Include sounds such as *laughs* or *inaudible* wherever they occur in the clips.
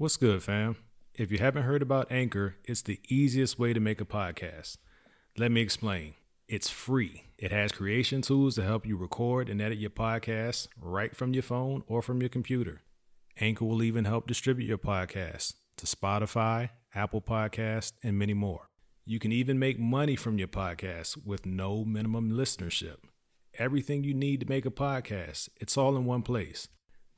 What's good, fam? If you haven't heard about Anchor, it's the easiest way to make a podcast. Let me explain. It's free. It has creation tools to help you record and edit your podcast right from your phone or from your computer. Anchor will even help distribute your podcast to Spotify, Apple Podcasts, and many more. You can even make money from your podcast with no minimum listenership. Everything you need to make a podcast, it's all in one place.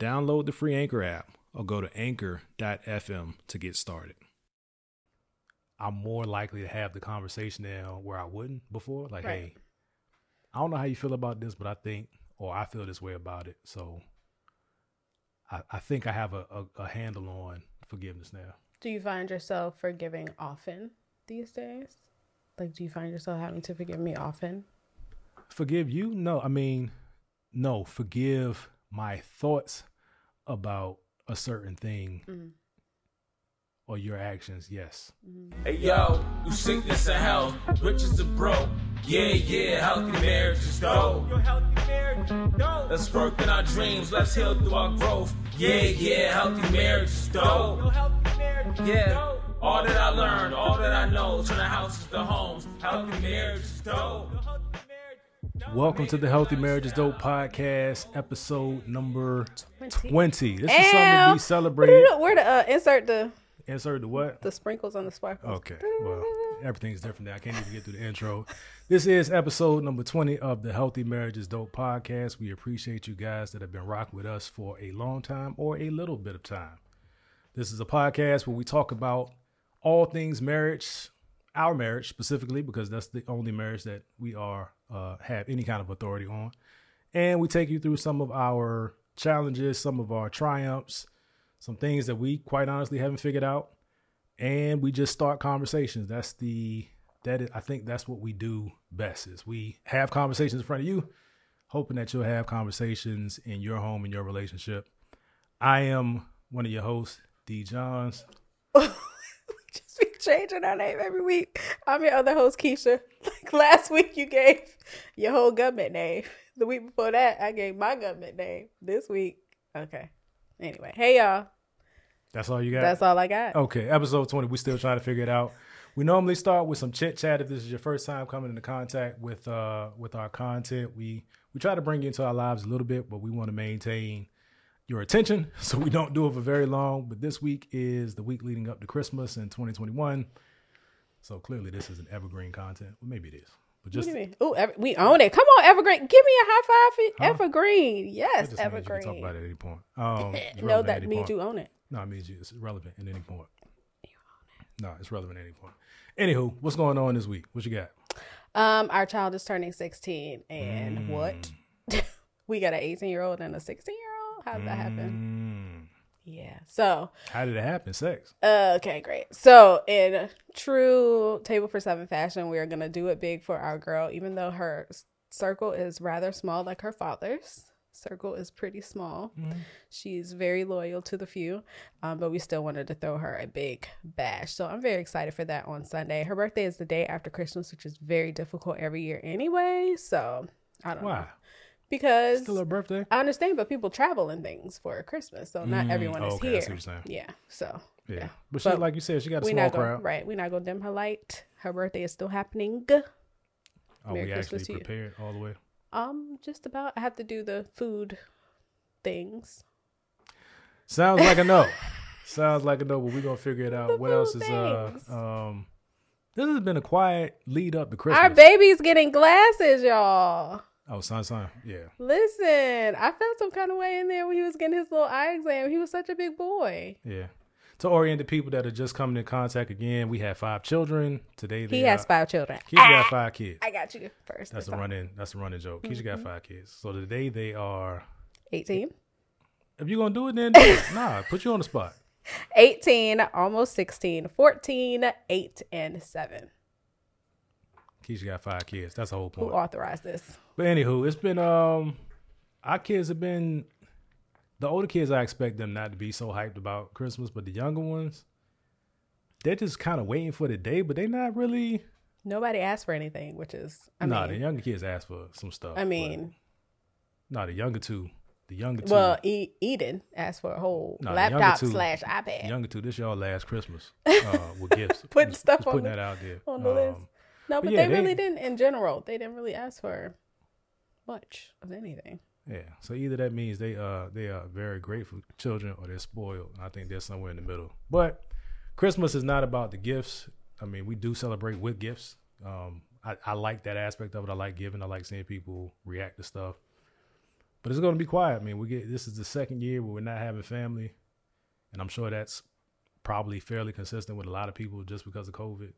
Download the free Anchor app or go to anchor.fm to get started. I'm more likely to have the conversation now where I wouldn't before. Like, Right. hey, I don't know how you feel about this, but I think, or I feel this way about it. So I, I think I have a, a, a handle on forgiveness now. Do you find yourself forgiving often these days? Like, do you find yourself having to forgive me often? Forgive you? No, I mean, no, forgive my thoughts about a certain thing Mhm. or your actions. Yes. Hey yo, you sickness and health, riches and broke. Yeah, yeah, healthy marriage is dope. Your healthy marriage dope. Let's work in our dreams, let's heal through our growth. Yeah, yeah, healthy marriage is dope. Your healthy marriage is yeah. All that I learned, all that I know, turn the houses to homes. Healthy marriage is dope. Welcome to the Healthy Marriage is Dope podcast, episode number 20. 20. This is something to be celebrated. Where to uh, insert the Insert the what? the sprinkles on the sparkles? Okay. Well, everything's different now. I can't even get through the intro. This is episode number 20 of the Healthy Marriage is Dope podcast. We appreciate you guys that have been rocking with us for a long time or a little bit of time. This is a podcast where we talk about all things marriage, our marriage specifically, because that's the only marriage that we are uh, have any kind of authority on. And we take you through some of our challenges, some of our triumphs, some things that we quite honestly haven't figured out and we just start conversations. That's the that is, I think that's what we do best is we have conversations in front of you, hoping that you'll have conversations in your home and your relationship. I am one of your hosts, D Johns. *laughs* Changing our name every week. I'm your other host, Keisha. *laughs* Like last week, you gave your whole government name. *laughs* The week before that, I gave my government name. This week, okay. Anyway, hey y'all. That's all you got. That's all I got. Okay, episode 20. We still trying to figure it out. We normally start with some chit chat. If this is your first time coming into contact with uh with our content, we we try to bring you into our lives a little bit, but we want to maintain your attention, *laughs* so we don't do it for very long. But this week is the week leading up to Christmas in 2021. So clearly, this is an evergreen content. Well, maybe it is, but just do you mean? Oh, Ever- we own it. Come on, Evergreen. Give me a high five for Huh? Evergreen. Yes, just means you can Evergreen. talk about it at any point. Um, *laughs* no, that means point. you own it. No, it means you, it's relevant at any point. No, it's relevant at any point. Anywho, what's going on this week? What you got? Um, our child is turning 16, and Mm. what? *laughs* we got an 18 year old and a 16 year. How did that Mm. happen? Yeah. So, How did it happen? Sex. uh, okay, great. So, in true table for seven fashion, we are gonna do it big for our girl, even though her circle is rather small, like her father's. Circle is pretty small. She's very loyal to the few, um, but we still wanted to throw her a big bash. So I'm very excited for that on Sunday. Her birthday is the day after Christmas, which is very difficult every year anyway. So I don't know Why? Because Still her birthday? I understand, but people travel and things for Christmas, so not Mm, everyone is okay, here. see what you're saying. Yeah, so Yeah. yeah. But she, But like you said, she got a small gonna crowd. right. We're not gonna dim her light. Her birthday is still happening. Are Merry we Christmas actually prepared all the way? Um, just about. I have to do the food things. Sounds like a no. *laughs* Sounds like a no, but we're gonna figure it out. The what else is uh um this has been a quiet lead up to Christmas. Our baby's getting glasses, y'all. Oh, son, son. Yeah. Listen, I felt some kind of way in there when he was getting his little eye exam. He was such a big boy. Yeah. To orient the people that are just coming in contact again, we have five children. Today He has are- five children. Keisha got five kids. I got you first. That's a running that's a running joke. Keisha Mm-hmm. got five kids. So today they are 18. if you're gonna do it, then do it. *laughs* nah, put you on the spot. 18, almost 16, 14, 8, and 7. Keisha got five kids. That's the whole point. Who authorized this? But anywho, it's been um our kids have been the older kids I expect them not to be so hyped about Christmas, but the younger ones, they're just kind of waiting for the day, but they're not really Nobody asked for anything, which is, I nah, the younger kids asked for some stuff. I mean, no, the younger two, the younger two. Well, e- Eden asked for a whole Nah, laptop two- slash iPad. younger two, this y'all last Christmas *laughs* uh, with gifts. Putting Just- stuff just on putting the- that out there on the Um, list. No, but but, yeah, they really didn't. In general, they didn't really ask for much of anything. Yeah. So either that means they uh they are very grateful children or they're spoiled. I think they're somewhere in the middle. But Christmas is not about the gifts. I mean, we do celebrate with gifts. Um, I, I like that aspect of it. I like giving. I like seeing people react to stuff. But it's going to be quiet. I mean, we get this is the second year where we're not having family, and I'm sure that's probably fairly consistent with a lot of people just because of COVID.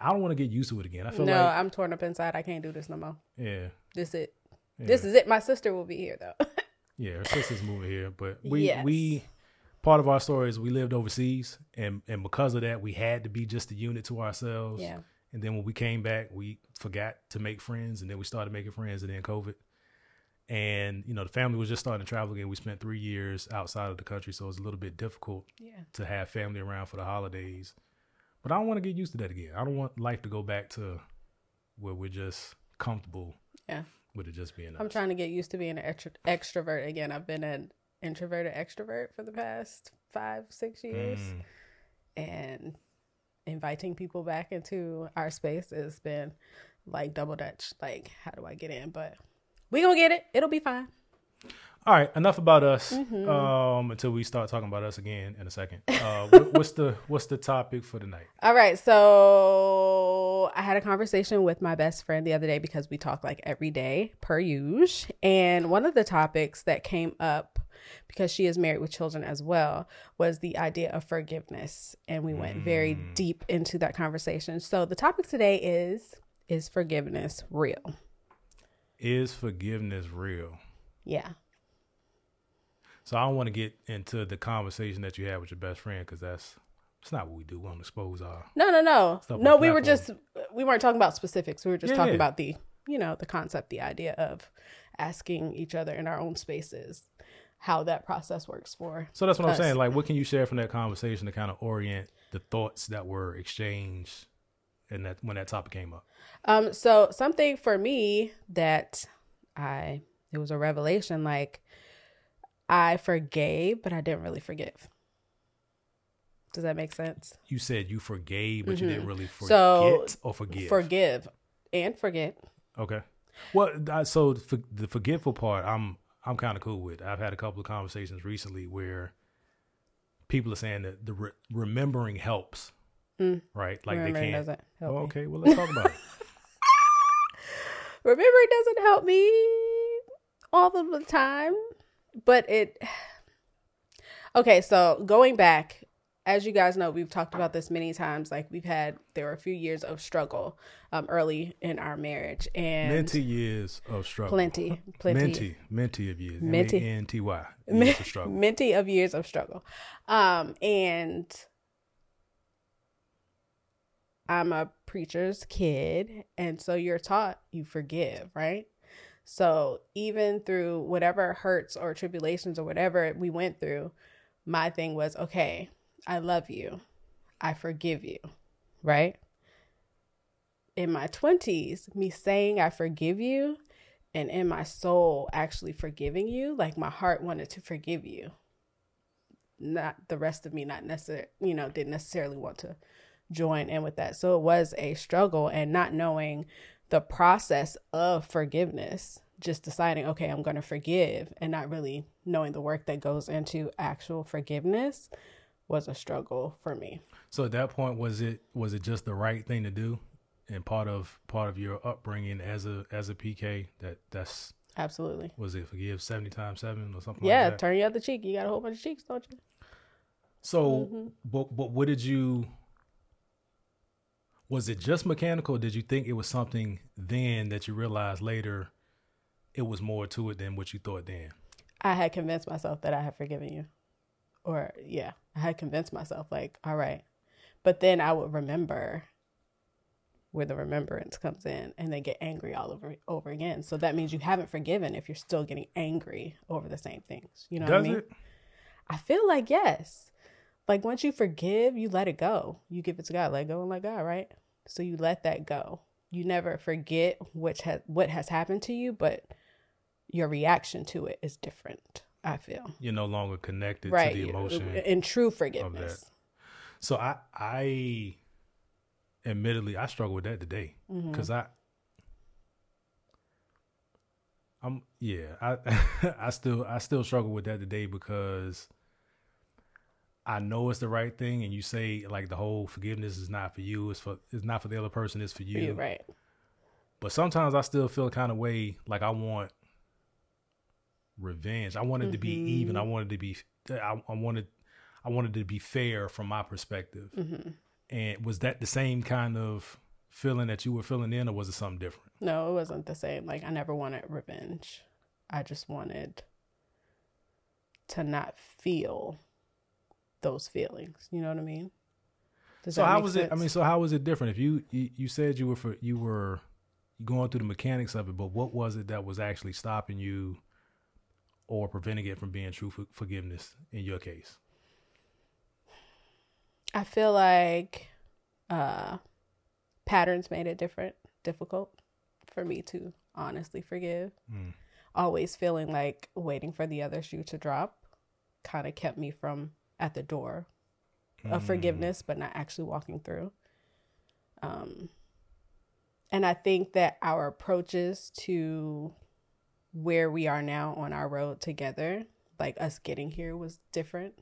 I don't want to get used to it again. I feel like. No, like I'm torn up inside. I can't do this no more. yeah, This it. yeah. This is it. My sister will be here though. *laughs* Yeah, her sister's moving here, but we Yes. we part of our story is we lived overseas, and and because of that, we had to be just a unit to ourselves. yeah. And then when we came back, we forgot to make friends, and then we started making friends, and then COVID. And you know, the family was just starting to travel again. We spent three years outside of the country, so it was a little bit difficult Yeah. to have family around for the holidays. But I don't want to get used to that again. I don't want life to go back to where we're just comfortable Yeah. with it just being I'm trying to get used to being an extro- extrovert again. I've been an introverted extrovert for the past five, six years. Mm. And inviting people back into our space has been like double dutch. Like, how do I get in? But we gonna get it. It'll be fine. All right, enough about us. Mm-hmm. Um, until we start talking about us again in a second. Uh, what, *laughs* what's the what's the topic for tonight? All right. So I had a conversation with my best friend the other day because we talk like every day per usual. And one of the topics that came up because she is married with children as well was the idea of forgiveness. And we went very deep into that conversation. So the topic today is is forgiveness real? Is forgiveness real? Yeah. So I don't want to get into the conversation that you had with your best friend because that's it's not what we do. We don't expose our. No, no, no. No, we were just we weren't talking about specifics. We were just Yeah, talking yeah. about the, you know, the concept, the idea of asking each other in our own spaces how that process works for. So that's what I'm saying. Like, what can you share from that conversation to kind of orient the thoughts that were exchanged and that when that topic came up? Um so something for me that I it was a revelation like I forgave, but I didn't really forgive. Does that make sense? You said you forgave, but you didn't really forget Mm-hmm. So, or forgive. Forgive and forget. Okay. Well, I- so the, the forgetful part, I'm I'm kind of cool with. I've had a couple of conversations recently where people are saying that the re- remembering helps, right? Like Remembering they can't. doesn't help Oh, me. okay, well let's talk about it. *laughs* *laughs* remembering doesn't help me all of the time but it okay so going back as you guys know we've talked about this many times like we've had there were a few years of struggle um, early in our marriage and Minty years of struggle. plenty plenty Minty, minty of years. Minty. M A N T Y. Years of *laughs* struggle. minty of years of struggle um and i'm a preacher's kid and so you're taught you forgive right so even through whatever hurts or tribulations or whatever we went through my thing was okay i love you. I forgive you right? In my 20s me saying i forgive you and in my soul actually forgiving you like my heart wanted to forgive you. Not the rest of me not necessarily you know didn't necessarily want to join in with that. So it was a struggle and not knowing the process of forgiveness just deciding okay i'm going to forgive and not really knowing the work that goes into actual forgiveness was a struggle for me So at that point, was it was it just the right thing to do, and part of part of your upbringing as a as a PK that that's absolutely was it forgive seventy times seven or something yeah like that? turn your other cheek you got a whole bunch of cheeks don't you So, Mm-hmm. but but what did you? Was it just mechanical? Or did you think it was something then that you realized later? It was more to it than what you thought then. I had convinced myself that I had forgiven you. Or, yeah, I had convinced myself, like, all right. But then I would remember where the remembrance comes in and then get angry all over over again. So that means you haven't forgiven if you're still getting angry over the same things. You know Does what I mean? it? I feel like yes. Like once you forgive, you let it go. You give it to God, let go and let God, right? So you let that go. You never forget which has what has happened to you, but your reaction to it is different. I feel You're no longer connected right to the emotion. in true forgiveness. So I I admittedly I struggle with that today Mm-hmm. because I I'm yeah I *laughs* I still I still struggle with that today because I know it's the right thing and you say like the whole forgiveness is not for you it's for it's not for the other person it's for you, You're right. but sometimes I still feel kind of way like I want revenge I wanted to be mm-hmm. even I wanted to be I, I wanted I wanted to be fair from my perspective mm-hmm. and was that the same kind of feeling that you were feeling in, or was it something different? No, it wasn't the same. Like I never wanted revenge. I just wanted to not feel those feelings. You know what I mean? Does So how was it? I mean, so how was it different? If you you, you said you were for you were going through the mechanics of it, but what was it that was actually stopping you or preventing it from being true for, forgiveness in your case? I feel like uh patterns made it different, difficult for me to honestly forgive. Mm. Always feeling like waiting for the other shoe to drop kind of kept me from at the door of forgiveness, but not actually walking through. Um, and I think that our approaches to where we are now on our road together, like us getting here, was different.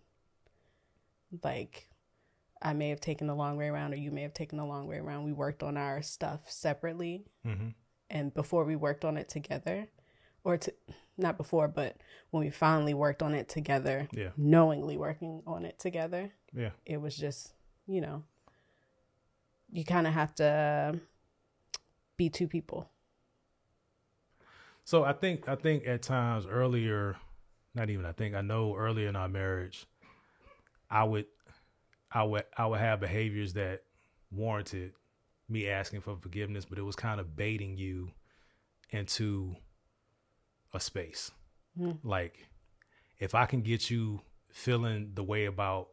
Like, I may have taken the long way around, or you may have taken the long way around. We worked on our stuff separately, Mm-hmm. and before we worked on it together, or to not before, but when we finally worked on it together, Yeah. knowingly working on it together, Yeah. it was just you know you kind of have to be two people So I think I think at times earlier, not even I think I know earlier in our marriage, I would I would I would have behaviors that warranted me asking for forgiveness, but it was kind of baiting you into a space. Hmm. Like if I can get you feeling the way about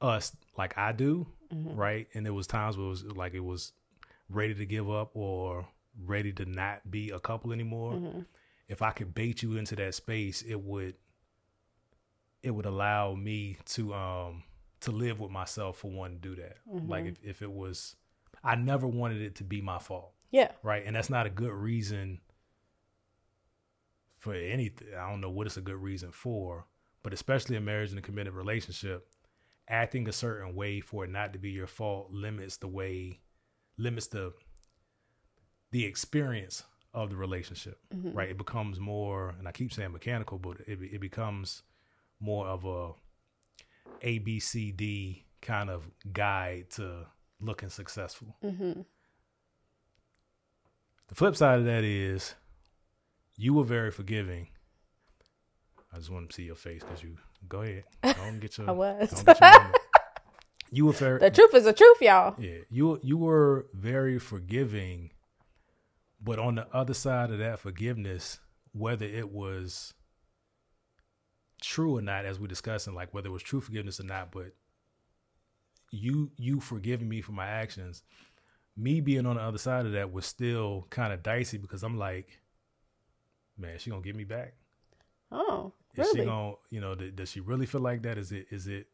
us like I do, mm-hmm. right? And there was times where it was like it was ready to give up or ready to not be a couple anymore. Mm-hmm. If I could bait you into that space, it would it would allow me to um to live with myself for one to do that. Like mm-hmm. if, if it was I never wanted it to be my fault yeah right? And that's not a good reason for anything. I don't know what it's a good reason for, but especially a marriage and a committed relationship, acting a certain way for it not to be your fault limits the way, limits the the experience of the relationship, right? It becomes more, and I keep saying mechanical, but it it becomes more of a A B C D kind of guide to looking successful. mm-hmm. The flip side of that is you were very forgiving. I just want to see your face because you go ahead. Don't get your. *laughs* I was. don't get your *laughs* you were very. the truth is the truth y'all Yeah, you you were very forgiving, but on the other side of that forgiveness, whether it was true or not, as we're discussing, like whether it was true forgiveness or not, but you you forgiving me for my actions, me being on the other side of that was still kind of dicey because I'm like, man, she gonna get me back? oh Is she really gonna, you know, th- does she really feel like that? Is it, is it,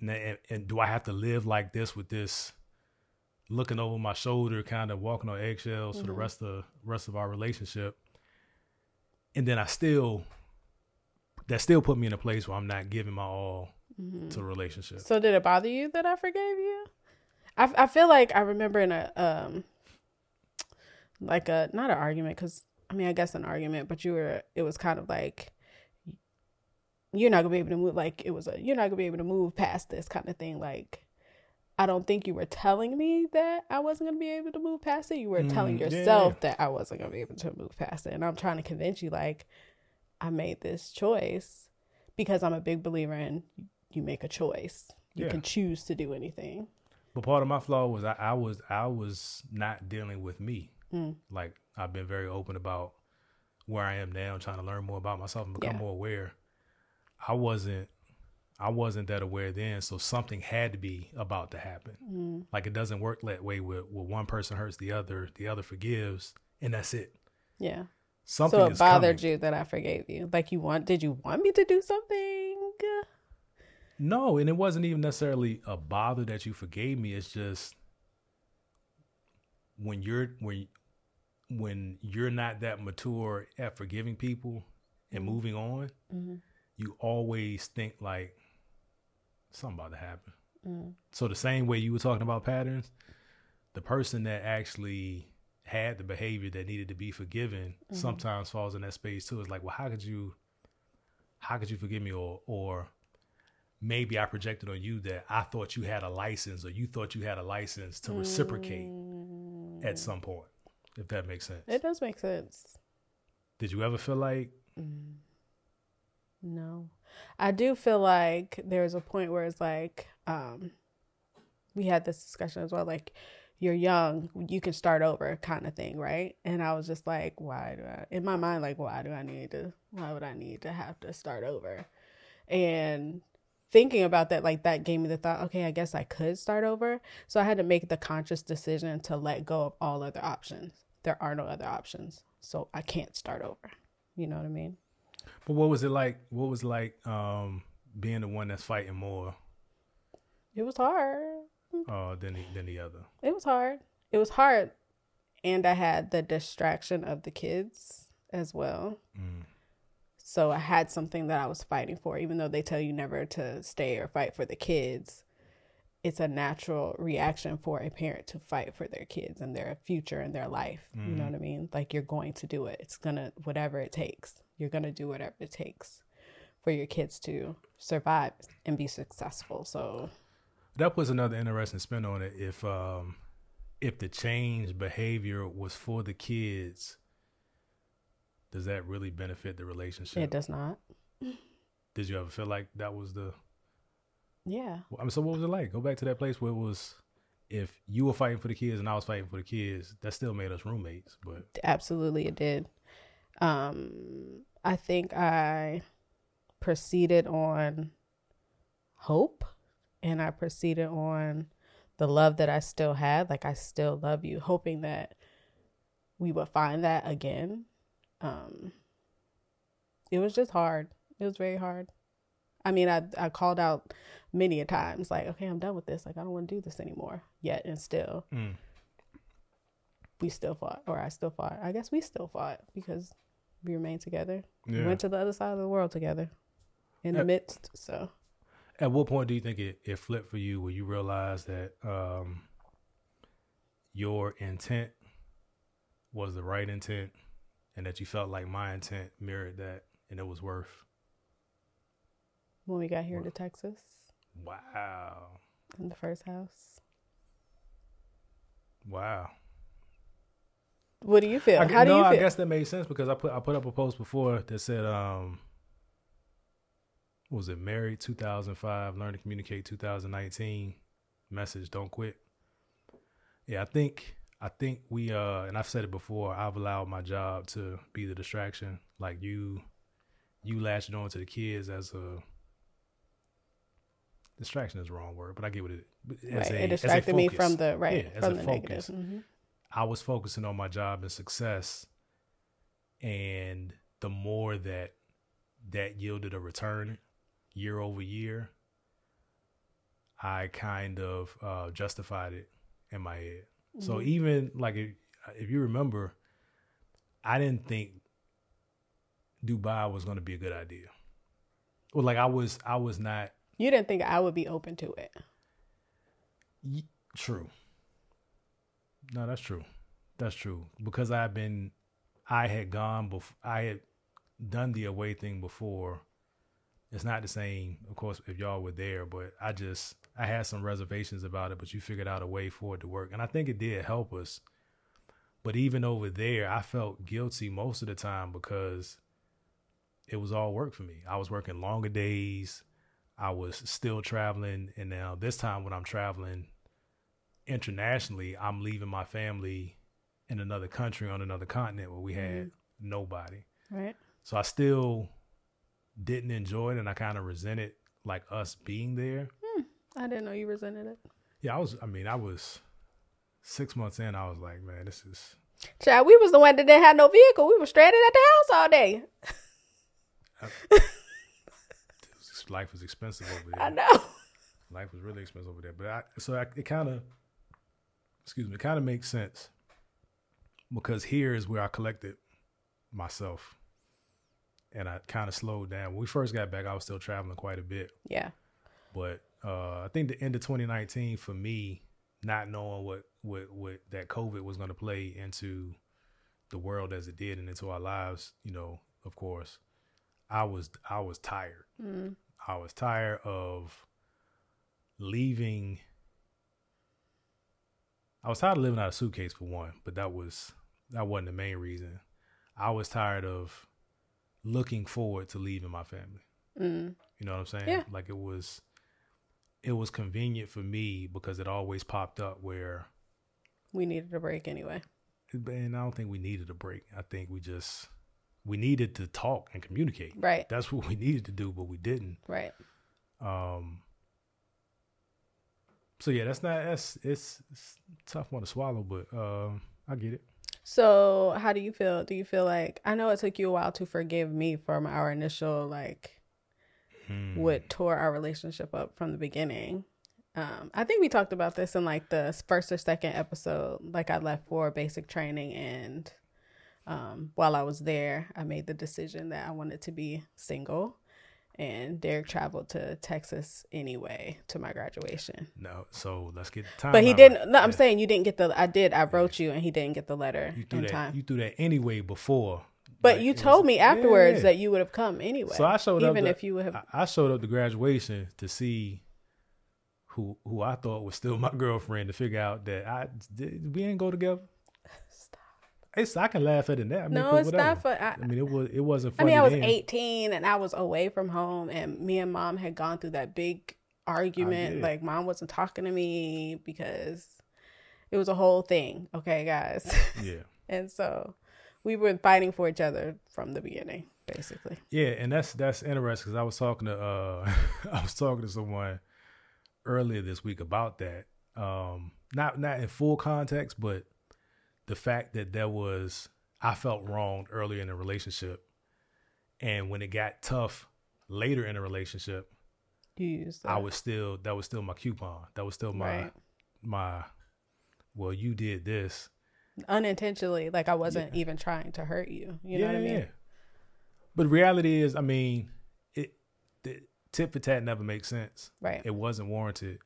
and, and, and do I have to live like this with this, looking over my shoulder, kind of walking on eggshells for the rest of rest of our relationship? And then I still, that still put me in a place where I'm not giving my all to the relationship. so did it bother you that i forgave you i, I feel like i remember in a um like a not an argument because i mean i guess an argument but you were it was kind of like you're not gonna be able to move like it was a you're not gonna be able to move past this kind of thing like i don't think you were telling me that i wasn't gonna be able to move past it you were telling Mm, yeah, yourself yeah. that i wasn't gonna be able to move past it and i'm trying to convince you like i made this choice because i'm a big believer in you make a choice you Yeah. can choose to do anything But part of my flaw was I, I was I was not dealing with me. Mm. Like I've been very open about where I am now, trying to learn more about myself and become Yeah. more aware. I wasn't I wasn't that aware then, so something had to be about to happen. Mm. Like it doesn't work that way where, where one person hurts the other, the other forgives, and that's it. yeah something so it bothered coming. you that I forgave you. Like you want? Did you want me to do something? No, and it wasn't even necessarily a bother that you forgave me. It's just when you're when when you're not that mature at forgiving people and moving on, Mm-hmm. you always think like something about to happen. Mm. So the same way you were talking about patterns, the person that actually had the behavior that needed to be forgiven Mm-hmm. sometimes falls in that space too. It's like, well, how could you how could you forgive me or or maybe I projected on you that I thought you had a license or you thought you had a license to reciprocate at some point, if that makes sense. Mm. It does make sense. Did you ever feel like No. I do feel like there's a point where it's like, um, we had this discussion as well, like you're young, you can start over kind of thing, right? And I was just like, why do I in my mind like why do I need to why would I need to have to start over? And thinking about that like that gave me the thought, okay, I guess I could start over. So I had to make the conscious decision to let go of all other options. There are no other options. So I can't start over. You know what I mean? but what was it like what was like um being the one that's fighting more It was hard. uh than the than the other? It was hard. It was hard. And I had the distraction of the kids as well. Mm. So I had something that I was fighting for, even though they tell you never to stay or fight for the kids. It's a natural reaction for a parent to fight for their kids and their future and their life. You know what I mean? Like you're going to do it. It's going to, whatever it takes, you're going to do whatever it takes for your kids to survive and be successful. So That puts another interesting spin on it. If um if the change behavior was for the kids, does that really benefit the relationship? it does not. Did you ever feel like that was the Yeah. I mean, so what was it like? Go back to that place where it was if you were fighting for the kids and I was fighting for the kids, that still made us roommates. But absolutely it did um i think i proceeded on hope and i proceeded on the love that i still had like i still love you hoping that we would find that again um it was just hard it was very hard i mean i i called out many a times like okay i'm done with this. Like i don't want to do this anymore. Yet and still. Mm, we still fought, or I still fought. I guess we still fought because we remained together. We went to the other side of the world together in the Uh, midst. So. At what point do you think it, it flipped for you where you realized that um your intent was the right intent and that you felt like my intent mirrored that and it was worth? When we got here to Texas wow. in the first house, Wow. what do you feel? I, How do no, you I feel? guess that made sense because I put I put up a post before that said um what was it married 2005 learn to communicate 2019 message don't quit. Yeah, I think I think we uh and I've said it before, I've allowed my job to be the distraction. Like you you latching on to the kids as a distraction is the wrong word, but I get what it as right. a, it distracted me from the right Yeah, from the focus. negative. hmm I was focusing on my job and success, and the more that that yielded a return year over year, I kind of uh, justified it in my head. So even like if, if you remember, I didn't think Dubai was going to be a good idea. Well, like I was, I was not You didn't think I would be open to it. Y- True. No, that's true. That's true. Because I've been, I had gone before, I had done the away thing before. It's not the same, of course, if y'all were there, but I just, I had some reservations about it, but you figured out a way for it to work. And I think it did help us. But even over there, I felt guilty most of the time because it was all work for me. I was working longer days. I was still traveling. And now this time when I'm traveling internationally, I'm leaving my family in another country on another continent where we had mm-hmm. nobody. Right. So I still didn't enjoy it and I kind of resented like us being there. Hmm. I didn't know you resented it. Yeah, I was I mean, I was 6 months in, I was like, man, this is Child, we was the one that didn't have no vehicle. We were stranded at the house all day. Uh, *laughs* Life was expensive over there. I know. *laughs* Life was really expensive over there. But I, so I, it kind of, excuse me, it kind of makes sense because here is where I collected myself, and I kind of slowed down. When we first got back, I was still traveling quite a bit, Yeah. but uh, I think the end of 2019 for me, not knowing what what what that COVID was going to play into the world as it did and into our lives, you know, of course, I was I was tired. Mm. I was tired of leaving. I was tired of living out of a suitcase for one, but that was that wasn't the main reason. I was tired of looking forward to leaving my family. Mm. You know what I'm saying? Yeah. Like it was it was convenient for me because it always popped up where We needed a break anyway. and I don't think we needed a break. I think we just we needed to talk and communicate. Right. That's what we *laughs* needed to do, but we didn't. Right. Um. So yeah, that's not that's it's, it's a tough one to swallow, but um, I get it. So, how do you feel? Do you feel like I know it took you a while to forgive me from our initial like Hmm. what tore our relationship up from the beginning? Um, I think we talked about this in like the first or second episode. Like I left for basic training, and um, while I was there, I made the decision that I wanted to be single. And Derek traveled to Texas anyway to my graduation. No, so let's get the time. But he didn't. No, I'm saying you didn't get the. I did. I wrote you, and he didn't get the letter you threw in that. time. You threw that anyway before. But Like, you it was- told me afterwards Yeah. that you would have come anyway. So I showed up. even if you would have. I, showed up to graduation to see who who I thought was still *laughs* my girlfriend to figure out that I did, we ain't go together. It's I can laugh at it now. I mean, No, it's whatever. not for. I, I mean, it was it wasn't. I mean, I was then. 18 and I was away from home, and me and mom had gone through that big argument. Like, mom wasn't talking to me because it was a whole thing. Okay, guys. *laughs* Yeah, and so we were fighting for each other from the beginning, basically. yeah, and that's that's interesting because I was talking to uh *laughs* I was talking to someone earlier this week about that. Um, not not in full context, but the fact that there was I felt wronged earlier in the relationship, and when it got tough later in the relationship, You used I was still that was still my coupon. That was still my Right. my. Well, you did this. unintentionally. Like, I wasn't even trying to hurt you. You know what I mean? But reality is, I mean, it the tit for tat never makes sense. Right. It wasn't warranted.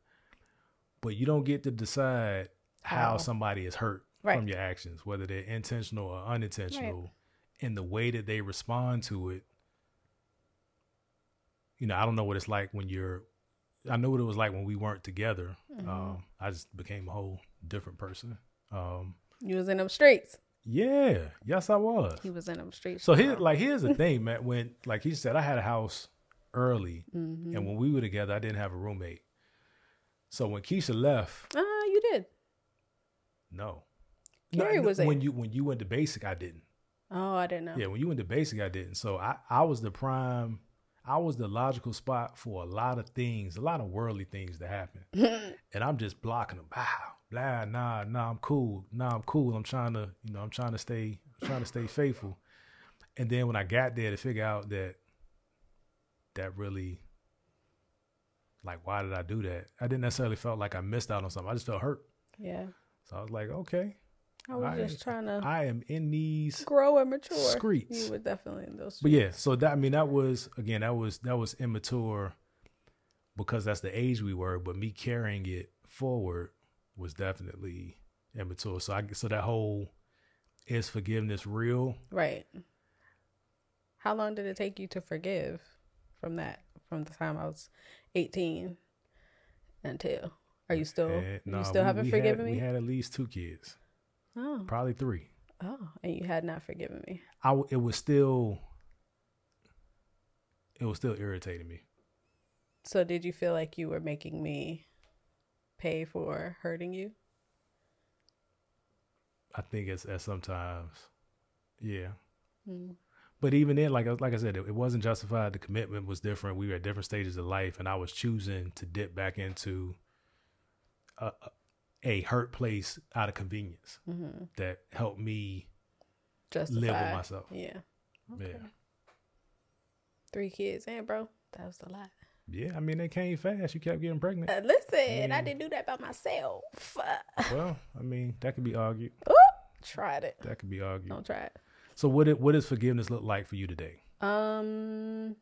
But you don't get to decide how, How. somebody is hurt Right. from your actions, whether they're intentional or unintentional, and the way that they respond to it. You know, I don't know what it's like when you're. I know what it was like when we weren't together. Mm-hmm. Um, I just became a whole different person. Um, You was in them streets. yeah, yes, I was. He was in them streets. So here, like, here's the *laughs* thing, man. When, like he said, I had a house early, Mm-hmm. and when we were together, I didn't have a roommate. So when Keisha left, Ah, you did. no, Carrie was when there. you when you went to basic, I didn't. Oh, I didn't know. Yeah, when you went to basic, I didn't. So I I was the prime. I was the logical spot for a lot of things, a lot of worldly things to happen, *laughs* and I'm just blocking them. Wow, blah, nah, nah, I'm cool. Nah, I'm cool. I'm trying to, you know, I'm trying to stay, I'm trying to stay faithful. And then when I got there to figure out that that really like why did I do that? I didn't necessarily felt like I missed out on something. I just felt hurt. Yeah. So I was like, okay, I was I- just trying to I am in these grow and mature. Streets. You were definitely in those But yeah, so that I mean that was again that was that was immature because that's the age we were, but me carrying it forward was definitely immature. So I so that whole is forgiveness real? Right. How long did it take you to forgive from that? From the time I was 18 until. Are you still Eh, you still we- haven't we forgiven had, me? We had at least two kids, oh. probably three. Oh, and you had not forgiven me. I w- it was still it was still irritating me. So did you feel like you were making me pay for hurting you? I think it's at sometimes, yeah. Mm. But even then, like I- like I said, it, it wasn't justified. The commitment was different. We were at different stages of life, and I was choosing to dip back into a, a- a hurt place out of convenience that helped me Justify. live with myself. Yeah. Yeah. Three kids, and bro, that was a lot. Yeah, I mean they came fast. You kept getting pregnant. Uh, listen, I Mm. didn't do that by myself. *laughs* Well, I mean that could be argued. Ooh, tried it. That could be argued. Don't try it. So what it, what does forgiveness look like for you today? Um,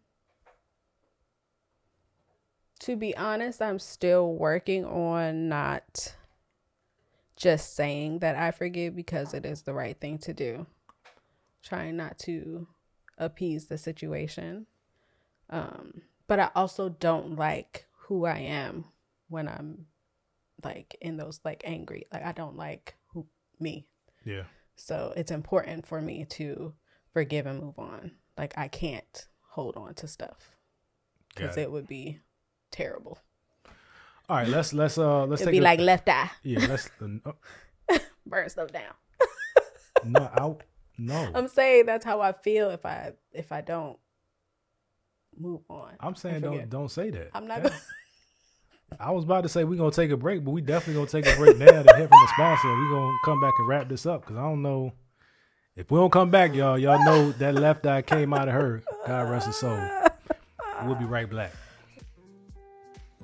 to be honest, I'm still working on not just saying that I forgive because it is the right thing to do. Trying not to appease the situation. Um, but I also don't like who I am when I'm like in those like angry. Like I don't like who me. Yeah. So it's important for me to forgive and move on. Like I can't hold on to stuff because it. it would be terrible. All right, let's let's uh let's It'd take be a- like left eye, yeah let's uh, *laughs* burn stuff down. *laughs* no I, no I'm saying that's how I feel if I if I don't move on. I'm saying don't don't say that. I'm not gonna. *laughs* I was about to say we're gonna take a break, but we definitely gonna take a break now to hear from the sponsor. We're gonna come back and wrap this up because I don't know if we don't come back, y'all. Y'all know that left eye came out of her. God rest her soul. We'll be right back.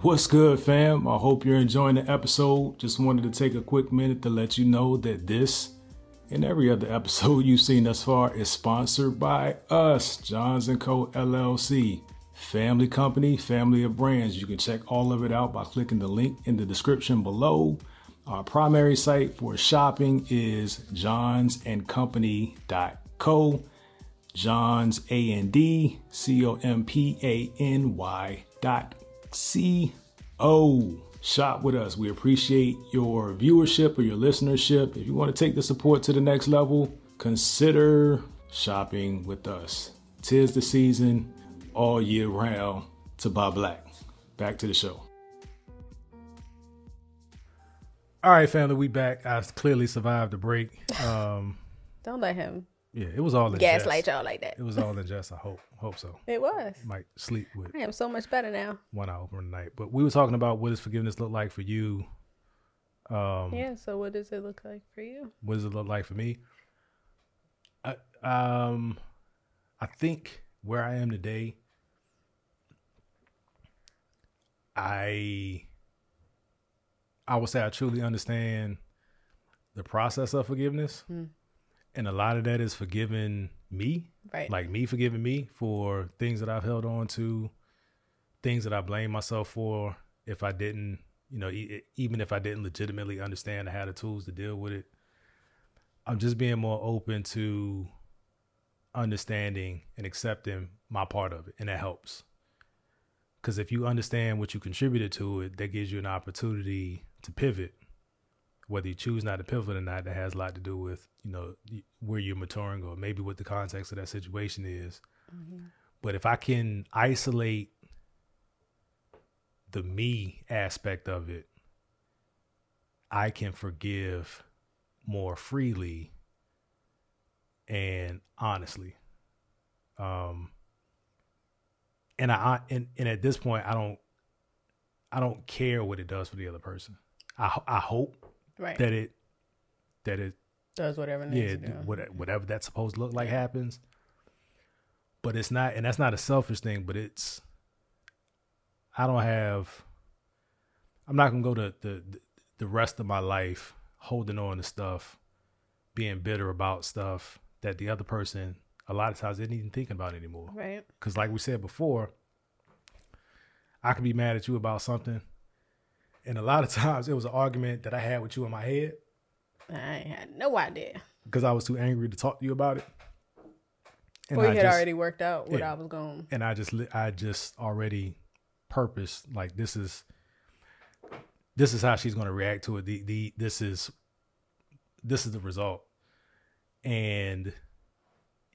What's good, fam? I hope you're enjoying the episode. Just wanted to take a quick minute to let you know that this and every other *laughs* episode you've seen thus far is sponsored by us, Johns Co. LLC. Family company, family of brands. You can check all of it out by clicking the link in the description below. Our primary site for shopping is johnsandcompany.co. Johns A N D C O M P A N Y dot C O. Shop with us. We appreciate your viewership or your listenership. If you want to take the support to the next level, consider shopping with us. Tis the season all year round to buy black. Back to the show. All right, family, we back. I clearly survived the break. *laughs* Um, Don't let him yeah, it was all in gaslight y'all like that. It was all in jest. I hope, hope so. It was. Might sleep with I am so much better now. one eye open tonight. But we were talking about what does forgiveness look like for you. Um, Yeah. So what does it look like for you? What does it look like for me? I, um, I think where I am today, I, I would say I truly understand the process of forgiveness, and a lot of that is forgiving me, Right. like me forgiving me for things that I've held on to, things that I blame myself for if I didn't, you know, e- even if I didn't legitimately understand I had the tools to deal with it. I'm just being more open to understanding and accepting my part of it, and that helps. Because if you understand what you contributed to it, that gives you an opportunity to pivot. Whether you choose not to pivot or not, that has a lot to do with you know where you're maturing or maybe what the context of that situation is. But if I can isolate the me aspect of it, I can forgive more freely and honestly. Um and I and, and at this point I don't I don't care what it does for the other person. I I hope Right. that it that it Does whatever yeah needs to do. what- whatever that's supposed to look like happens. But it's not and that's not a selfish thing, but it's I don't have I'm not gonna go to the the rest of my life holding on to stuff, being bitter about stuff that the other person a lot of times isn't even thinking about anymore. Right. Because, like we said before, I can be mad at you about something, and a lot of *laughs* times it was an argument that I had with you in my head I ain't had no idea. because I was too angry to talk to you about it. And Or you I had just- already worked out what yeah. I was going. and I just I just already purpose like this is this is how she's going to react to it. The the this is this is the result, and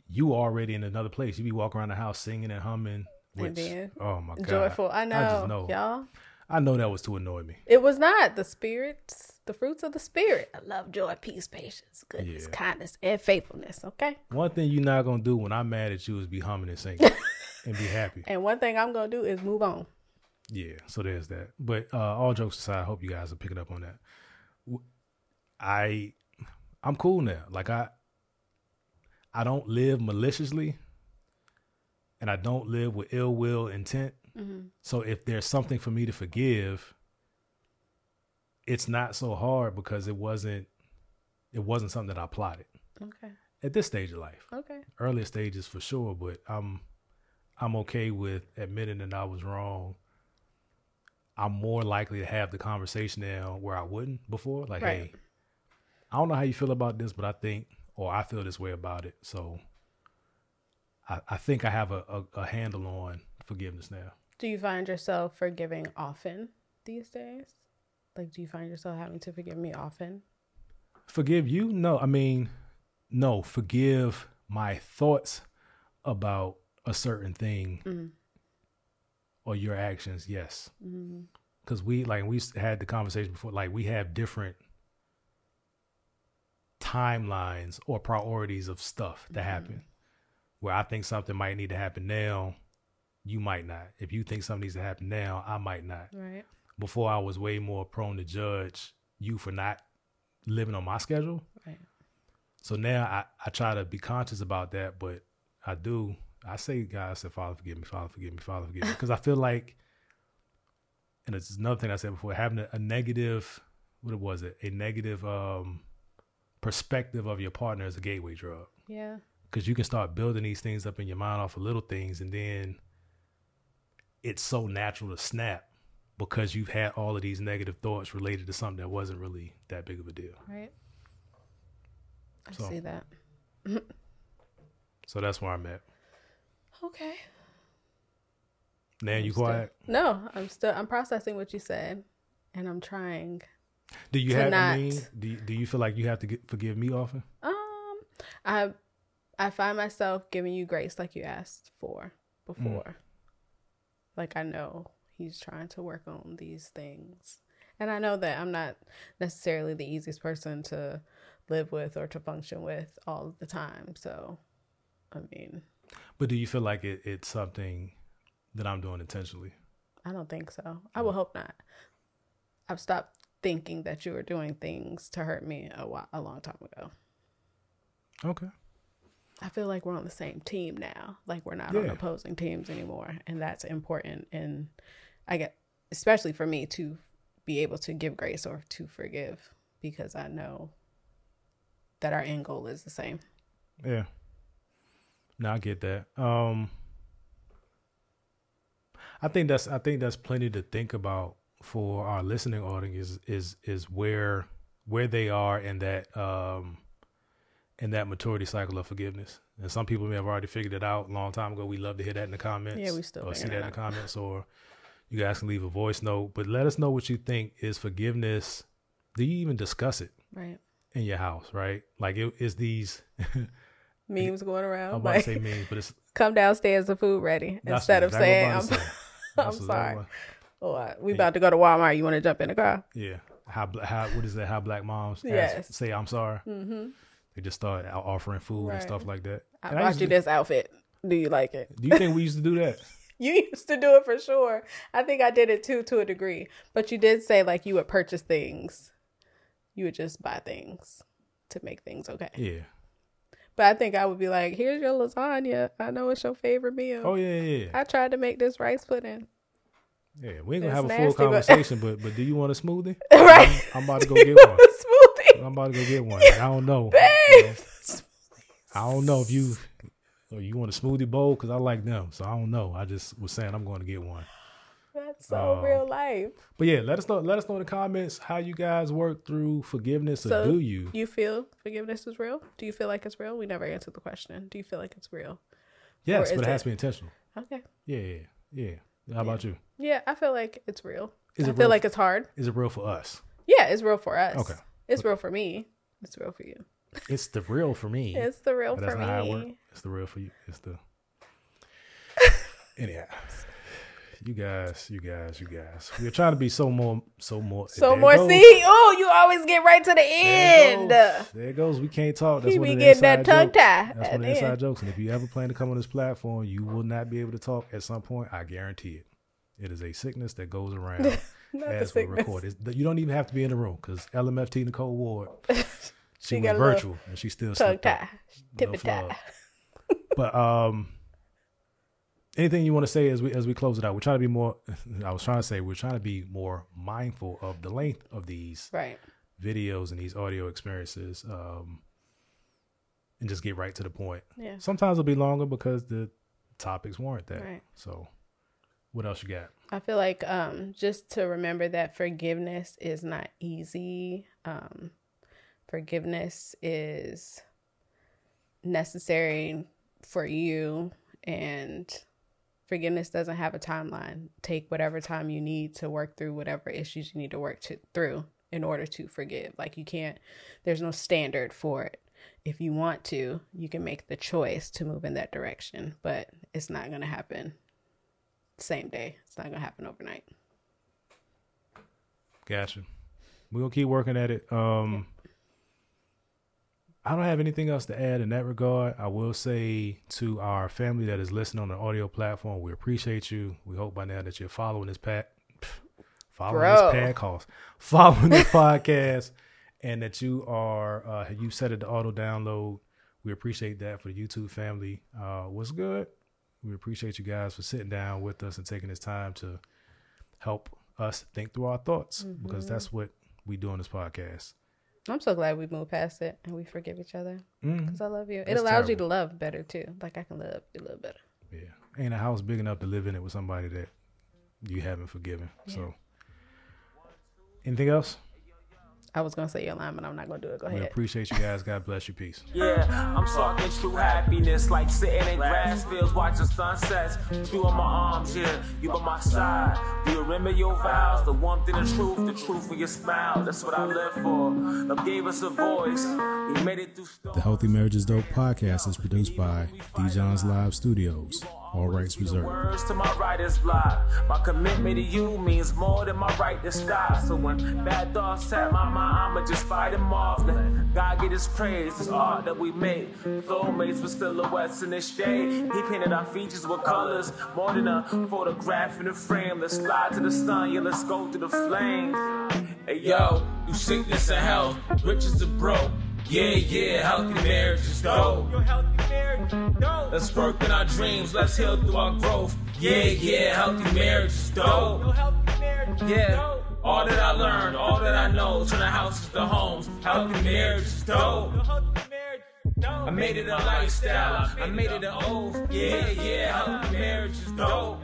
you already in another place. You be walking around the house singing and humming. Which, And then oh my god, Joyful. I know, just know. y'all. I know that was to annoy me. It was not the spirits, the fruits of the spirit. I love joy, peace, patience, goodness, Yeah. kindness, and faithfulness. Okay. One thing you're not gonna do when I'm mad at you is be humming and singing *laughs* and be happy. And one thing I'm gonna do is move on. Yeah, so there's that. But uh, all jokes aside, I hope you guys are picking up on that. I I'm cool now. Like I I don't live maliciously and I don't live with ill will intent. Mm-hmm. So if there's something for me to forgive, it's not so hard because it wasn't it wasn't something that I plotted Okay. at this stage of life. Okay. Earlier stages for sure, but I'm I'm okay with admitting that I was wrong. I'm more likely to have the conversation now where I wouldn't before. Like, Right. hey, I don't know how you feel about this, but I think or I feel this way about it. So I, I think I have a, a, a handle on forgiveness now. Do you find yourself forgiving often these days? Like, do you find yourself having to forgive me often? Forgive you? No, I mean, no. Forgive my thoughts about a certain thing Mm. or your actions. Yes, Mm-hmm. because we like we had the conversation before. Like we have different timelines or priorities of stuff that Mhm. happen. Where I think something might need to happen now, you might not. If you think something needs to happen now, I might not. Right. Before I was way more prone to judge you for not living on my schedule. Right. So now I, I try to be conscious about that, but I do. I say, God, I said, Father, forgive me, Father, forgive me, Father, forgive me. *laughs* Because I feel like, and it's another thing I said before, having a, a negative, what was it? A negative um, perspective of your partner is a gateway drug. Yeah. Because you can start building these things up in your mind off of little things, and then it's so natural to snap because you've had all of these negative thoughts related to something that wasn't really that big of a deal. Right. I So- see that. So that's where I'm at. Okay. Now I'm you still- quiet? No, I'm still I'm processing what you said, and I'm trying. Do you to have? I mean, do you, do you feel like you have to get, forgive me often? Um, I I find myself giving you grace like you asked for before. Like I know he's trying to work on these things, and I know that I'm not necessarily the easiest person to live with or to function with all the time. So, I mean, But do you feel like it, it's something that I'm doing intentionally? I don't think so. I will hope not. I've stopped thinking that you were doing things to hurt me a while, a long time ago. Okay. I feel like we're on the same team now. Like we're not on opposing teams anymore, and that's important. And I get, especially for me, to be able to give grace or to forgive, because I know that our end goal is the same. Yeah. No, I get that. Um, I think that's I think that's plenty to think about for our listening audience is is is where where they are in that um in that maturity cycle of forgiveness. And some people may have already figured it out a long time ago. We love to hear that in the comments. Yeah, we still or see that in the comments or you guys can leave a voice note. But let us know what you think is forgiveness. Do you even discuss it Right? in your house, right? Like it is these *laughs* Memes going around. I'm about Like, to say memes, but it's come downstairs, the food ready. Instead of exactly saying, I'm, *laughs* I'm, say. I'm sorry. what- Oh, we about to go to Walmart. You want to jump in the car? Yeah. How, how what is that? How black moms ask- Yes. say I'm sorry. Mm-hmm. They just start out offering food Right. and stuff like that. I And bought used you to- this outfit. Do you like it? Do you think we used to do that? *laughs* You used to do it for sure. I think I did it too, to a degree. But you did say like you would purchase things. You would just buy things to make things okay. Yeah. But I think I would be like, "Here's your lasagna. I know it's your favorite meal. Oh yeah, yeah, yeah. I tried to make this rice pudding. Yeah, we ain't gonna It's have a nasty, full *laughs* conversation, but but do you want a smoothie? *laughs* right? I'm about to go get one. Want a smoothie, I'm about to go get one. *laughs* I don't know. babe. I don't know if you or you want a smoothie bowl because I like them. So I don't know. I just was saying I'm going to get one. That's so Oh. real life. But yeah, let us know. Let us know in the comments how you guys work through forgiveness, or do you? You feel forgiveness is real? Do you feel like it's real? We never answered the question. Do you feel like it's real? Yes, but is it has to be intentional. Okay. Yeah, yeah, yeah. How about you? Yeah, I feel like it's real. Is I it feel real? like it's hard. Is it real for us? Yeah, it's real for us. Okay. It's real for me. It's real for you. It's the real for me. *laughs* It's the real for not how it works. me. It's the real for you. It's the *laughs* anyhow. You guys, you guys, you guys. We're trying to be so more, so more. So more see. Oh, you always get right to the end. There it goes. There it goes. We can't talk. That's be getting that tongue tie That's at one of the the inside end. jokes. And if you ever plan to come on this platform, you will not be able to talk at some point. I guarantee it. It is a sickness that goes around *laughs* Not as we sickness. record. It's, you don't even have to be in the room because LMFT Nicole Ward, *laughs* she, She was got a little virtual and she still Tongue tie, tip Little it tie. But um, anything you want to say as we as we close it out? We're trying to be more. *laughs* I was trying to say we're trying to be more mindful of the length of these Right. videos and these audio experiences, um, and just get right to the point. Yeah. Sometimes it'll be longer because the topics warrant that. Right. So, what else you got? I feel like um just to remember that forgiveness is not easy. Um forgiveness is necessary for you and forgiveness doesn't have a timeline. Take whatever time you need to work through whatever issues you need to work to, through in order to forgive. Like you can't there's no standard for it. If you want to, you can make the choice to move in that direction, but it's not going to happen same day. It's not gonna happen overnight. Gotcha. We're gonna keep working at it. Um I don't have anything else to add in that regard. I will say to our family that is listening on the audio platform, we appreciate you. We hope by now that you're following this pat following Bro. this podcast, following this *laughs* podcast, and that you are uh you set it to auto download. We appreciate that for the YouTube family. Uh what's good? We appreciate you guys for sitting down with us and taking this time to help us think through our thoughts because mm-hmm. that's what we do on this podcast. I'm so glad we moved past it and we forgive each other mm-hmm. because I love you. It It's allows you to love better too. Like I can love you a little better. Yeah. Ain't a house big enough to live in it with somebody that you haven't forgiven. So, anything else? I was gonna say your line, but I'm not gonna do it. Go We ahead. appreciate you guys. God bless you. Peace. *laughs* Yeah, I'm talking true happiness, like sitting in grass fields watching sunsets. You on my arms, yeah, you by my side. Do you remember your vows? The warmth and the truth, the truth in your smile. That's what I live for. Love gave us a voice. We made it through storms. The Healthy Marriage Is Dope podcast is produced by D. John's Live Studios. All rights reserved. Words to my writer's block. My commitment to you means more than my right to stop. So when bad thoughts tap my mind, I'ma just fight them off. Let God get his praise. This art that we make. Soulmates with silhouettes in the shade. He painted our features with colors. More than a photograph in a frame. Let's fly to the sun. Yeah, let's go to the flames. Hey yo, you sickness and health, riches and broke. Yeah, yeah, healthy marriage is dope. Let's work in our dreams, let's heal through our growth. Yeah, yeah, healthy marriage is dope. Yeah, all that I learned, all that I know, turn the houses to homes. Healthy marriage is dope. I made it a lifestyle, I made it an oath. Yeah, yeah, healthy marriage is dope.